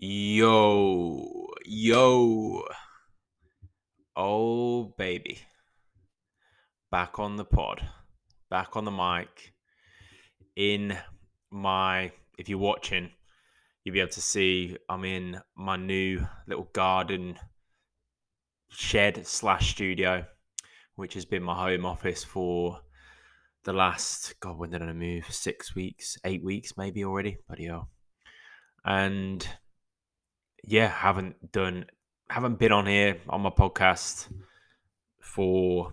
Yo, yo. Oh, baby. Back on the pod, back on the mic. In my, if you're watching, you'll be able to see I'm in my new little garden shed slash studio, which has been my home office for the last, God, when did I move? Six weeks, eight weeks, maybe already. Bloody hell. And yeah, haven't done, haven't been on here on my podcast for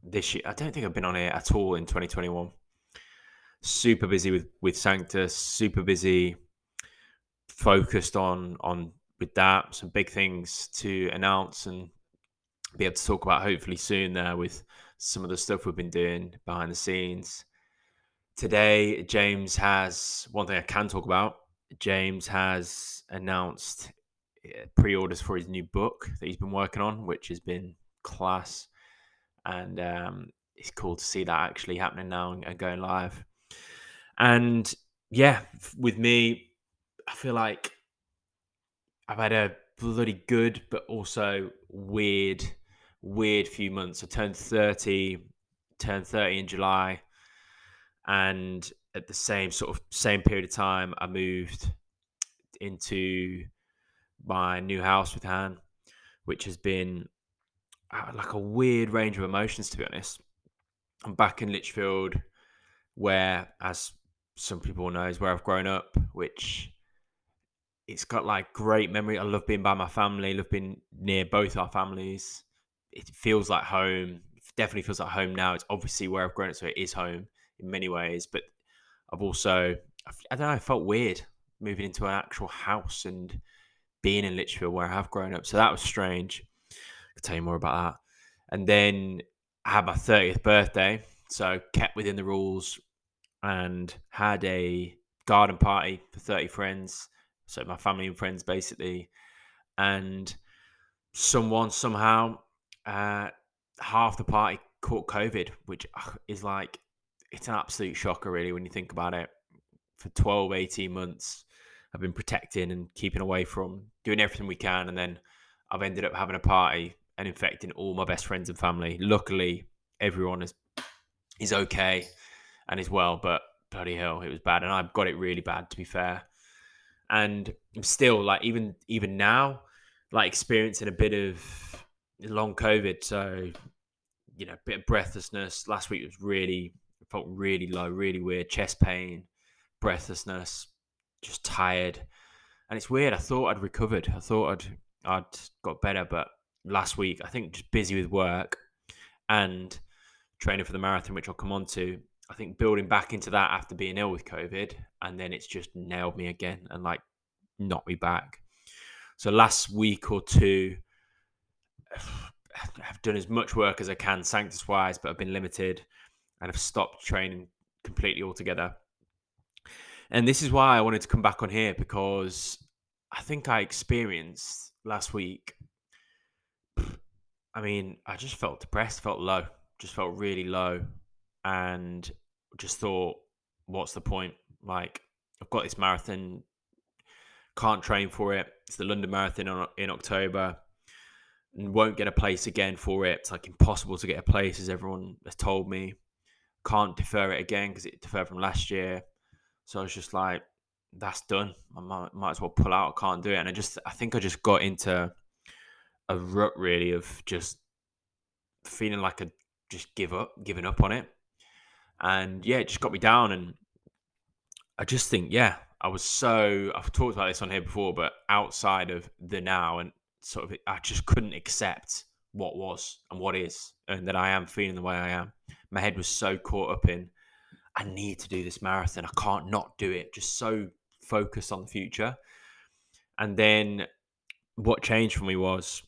this year. I don't think I've been on here at all in 2021. Super busy with with Sanctus. Super busy, focused on on with that. Some big things to announce and be able to talk about hopefully soon there with some of the stuff we've been doing behind the scenes. Today, James has one thing I can talk about. James has announced eh, pre-orders for his new book that he's been working on, which has been class, and um, it's cool to see that actually happening now and going live. And yeah, with me, I feel like I've had a bloody good, but also weird, weird few months. I turned thirty, turned thirty in July, and at the same sort of same period of time, I moved into my new house with Han, which has been uh, like a weird range of emotions, to be honest. I'm back in Lichfield, where, as some people know, is where I've grown up, which it's got like great memory. I love being by my family, love being near both our families. It feels like home. It definitely feels like home now. It's obviously where I've grown up, so it is home in many ways. But I've also, I don't know, I felt weird moving into an actual house and being in Lichfield where I have grown up. So that was strange. I'll tell you more about that. And then I had my 30th birthday. So kept within the rules and had a garden party for 30 friends. So my family and friends basically. And someone somehow, uh, half the party caught COVID, which is like, it's an absolute shocker, really, when you think about it. For 12, 18 months, I've been protecting and keeping away from doing everything we can. And then I've ended up having a party and infecting all my best friends and family. Luckily, everyone is is okay and is well, but bloody hell, it was bad. And I've got it really bad, to be fair. And I'm still like even even now, like experiencing a bit of long COVID. So, you know, a bit of breathlessness. Last week was really felt really low, really weird, chest pain, breathlessness, just tired. And it's weird. I thought I'd recovered. I thought I'd I'd got better, but last week I think just busy with work and training for the marathon, which I'll come on to. I think building back into that after being ill with COVID, and then it's just nailed me again and like knocked me back. So last week or two, I've done as much work as I can Sanctus wise, but I've been limited and I've stopped training completely altogether. And this is why I wanted to come back on here because I think I experienced last week. I mean, I just felt depressed, felt low, just felt really low, and just thought, what's the point? Like, I've got this marathon, can't train for it. It's the London Marathon in October, and won't get a place again for it. It's like impossible to get a place, as everyone has told me. Can't defer it again because it deferred from last year so I was just like, that's done. I might, might as well pull out. I can't do it. And I just, I think I just got into a rut really of just feeling like I just give up, giving up on it. And yeah, it just got me down. And I just think, yeah, I was so, I've talked about this on here before, but outside of the now and sort of, I just couldn't accept what was and what is, and that I am feeling the way I am. My head was so caught up in I need to do this marathon. I can't not do it. Just so focused on the future. And then what changed for me was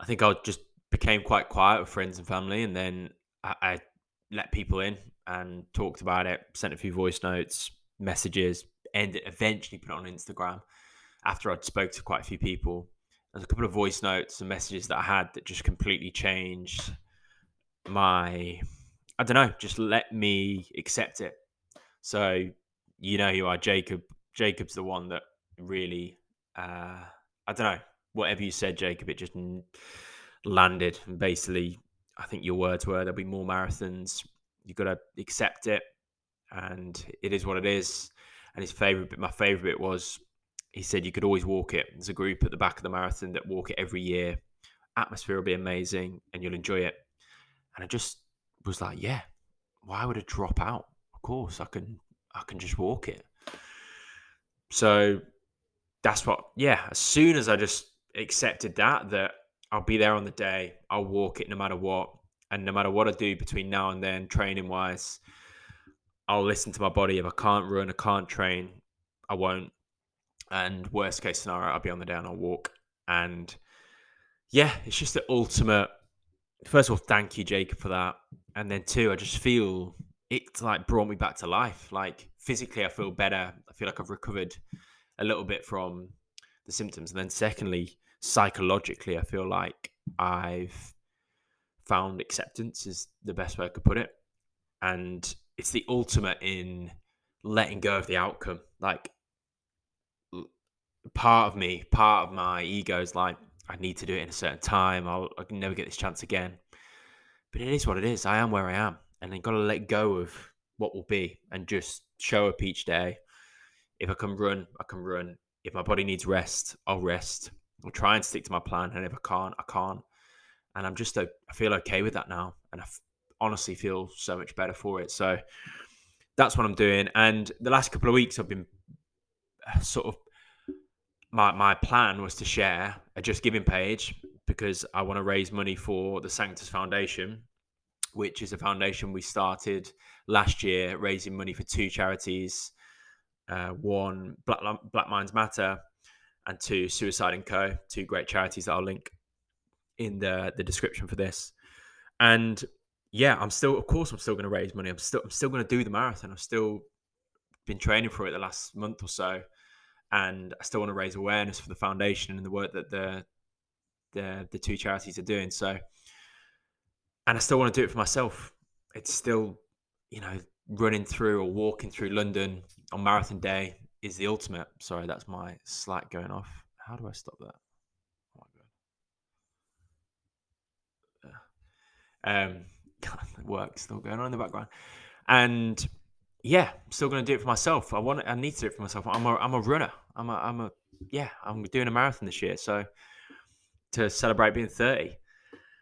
I think I just became quite quiet with friends and family. And then I, I let people in and talked about it, sent a few voice notes, messages, and eventually put it on Instagram after I'd spoke to quite a few people. There's a couple of voice notes and messages that I had that just completely changed my I don't know, just let me accept it. So, you know, you are Jacob Jacob's the one that really, uh, I don't know, whatever you said, Jacob, it just landed. And basically, I think your words were there'll be more marathons. You've got to accept it, and it is what it is. And his favorite bit, my favorite bit was he said you could always walk it. There's a group at the back of the marathon that walk it every year. Atmosphere will be amazing, and you'll enjoy it. And I just was like, yeah, why would I drop out? Of course, I can. I can just walk it. So that's what. Yeah, as soon as I just accepted that, that I'll be there on the day. I'll walk it no matter what. And no matter what I do between now and then, training wise, I'll listen to my body. If I can't run, I can't train, I won't. And worst case scenario, I'll be on the day and I'll walk. And yeah, it's just the ultimate. First of all, thank you, Jacob, for that. And then two, I just feel it like brought me back to life. Like physically, I feel better. I feel like I've recovered a little bit from the symptoms. And then secondly, psychologically, I feel like I've found acceptance is the best way I could put it. And it's the ultimate in letting go of the outcome. Like part of me, part of my ego is like, I need to do it in a certain time. I'll I can never get this chance again. But it is what it is. I am where I am. And I've gotta let go of what will be and just show up each day. If I can run, I can run. If my body needs rest, I'll rest. I'll try and stick to my plan, and if I can't, I can't. And I'm just, I feel okay with that now, and I honestly feel so much better for it. So that's what I'm doing. And the last couple of weeks, I've been uh, sort of my my plan was to share a Just Giving page because I want to raise money for the Sanctus Foundation, which is a foundation we started last year, raising money for two charities. Uh, one, Black, Black Minds Matter, and two Suicide and Co. Two great charities that I'll link in the the description for this. And yeah, I'm still, of course, I'm still going to raise money. I'm still, I'm still going to do the marathon. I've still been training for it the last month or so, and I still want to raise awareness for the foundation and the work that the the the two charities are doing. So, and I still want to do it for myself. It's still, you know, running through or walking through London on marathon day is the ultimate. Sorry, that's my Slack going off. How do I stop that? Oh my god. Um, work still going on in the background, and yeah, I'm still going to do it for myself. I want, I need to do it for myself. I'm a, I'm a runner. I'm a, I'm a, yeah, I'm doing a marathon this year, so to celebrate being 30.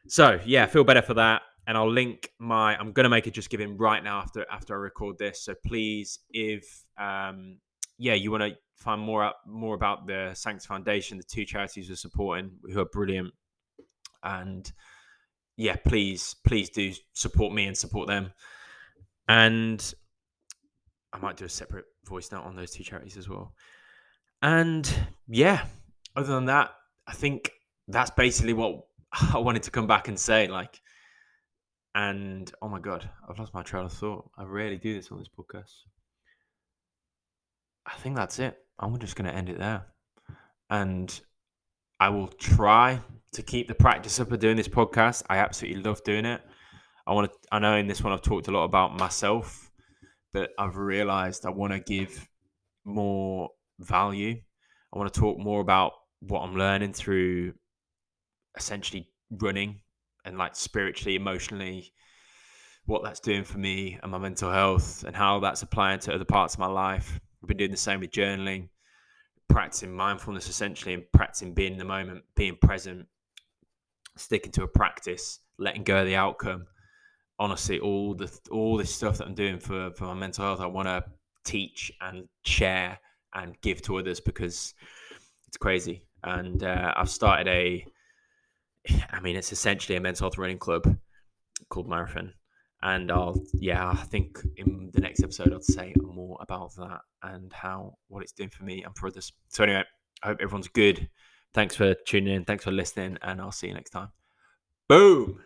So yeah, feel better for that and I'll link my. I'm gonna make it just giving right now after after I record this. So please, if um, yeah, you want to find more up more about the Sanctus Foundation, the two charities we're supporting, who are brilliant, and yeah, please, please do support me and support them. And I might do a separate voice note on those two charities as well. And yeah, other than that, I think that's basically what I wanted to come back and say. Like, and oh my god, I've lost my trail of thought. I rarely do this on this podcast. I think that's it. I'm just going to end it there. And I will try to keep the practice up of doing this podcast. I absolutely love doing it. I want to, I know in this one I've talked a lot about myself, but I've realized I want to give more value. I want to talk more about what I'm learning through essentially running and like spiritually, emotionally, what that's doing for me and my mental health and how that's applying to other parts of my life. I've been doing the same with journaling, practicing mindfulness essentially, and practicing being in the moment, being present, sticking to a practice, letting go of the outcome. Honestly, all the all this stuff that I'm doing for for my mental health, I want to teach and share and give to others because it's crazy. And uh, I've started a, I mean, it's essentially a mental health running club called Marathon and I'll yeah I think in the next episode I'll say more about that and how what it's doing for me and for others. So anyway, I hope everyone's good. Thanks for tuning in. Thanks for listening, and I'll see you next time. Boom.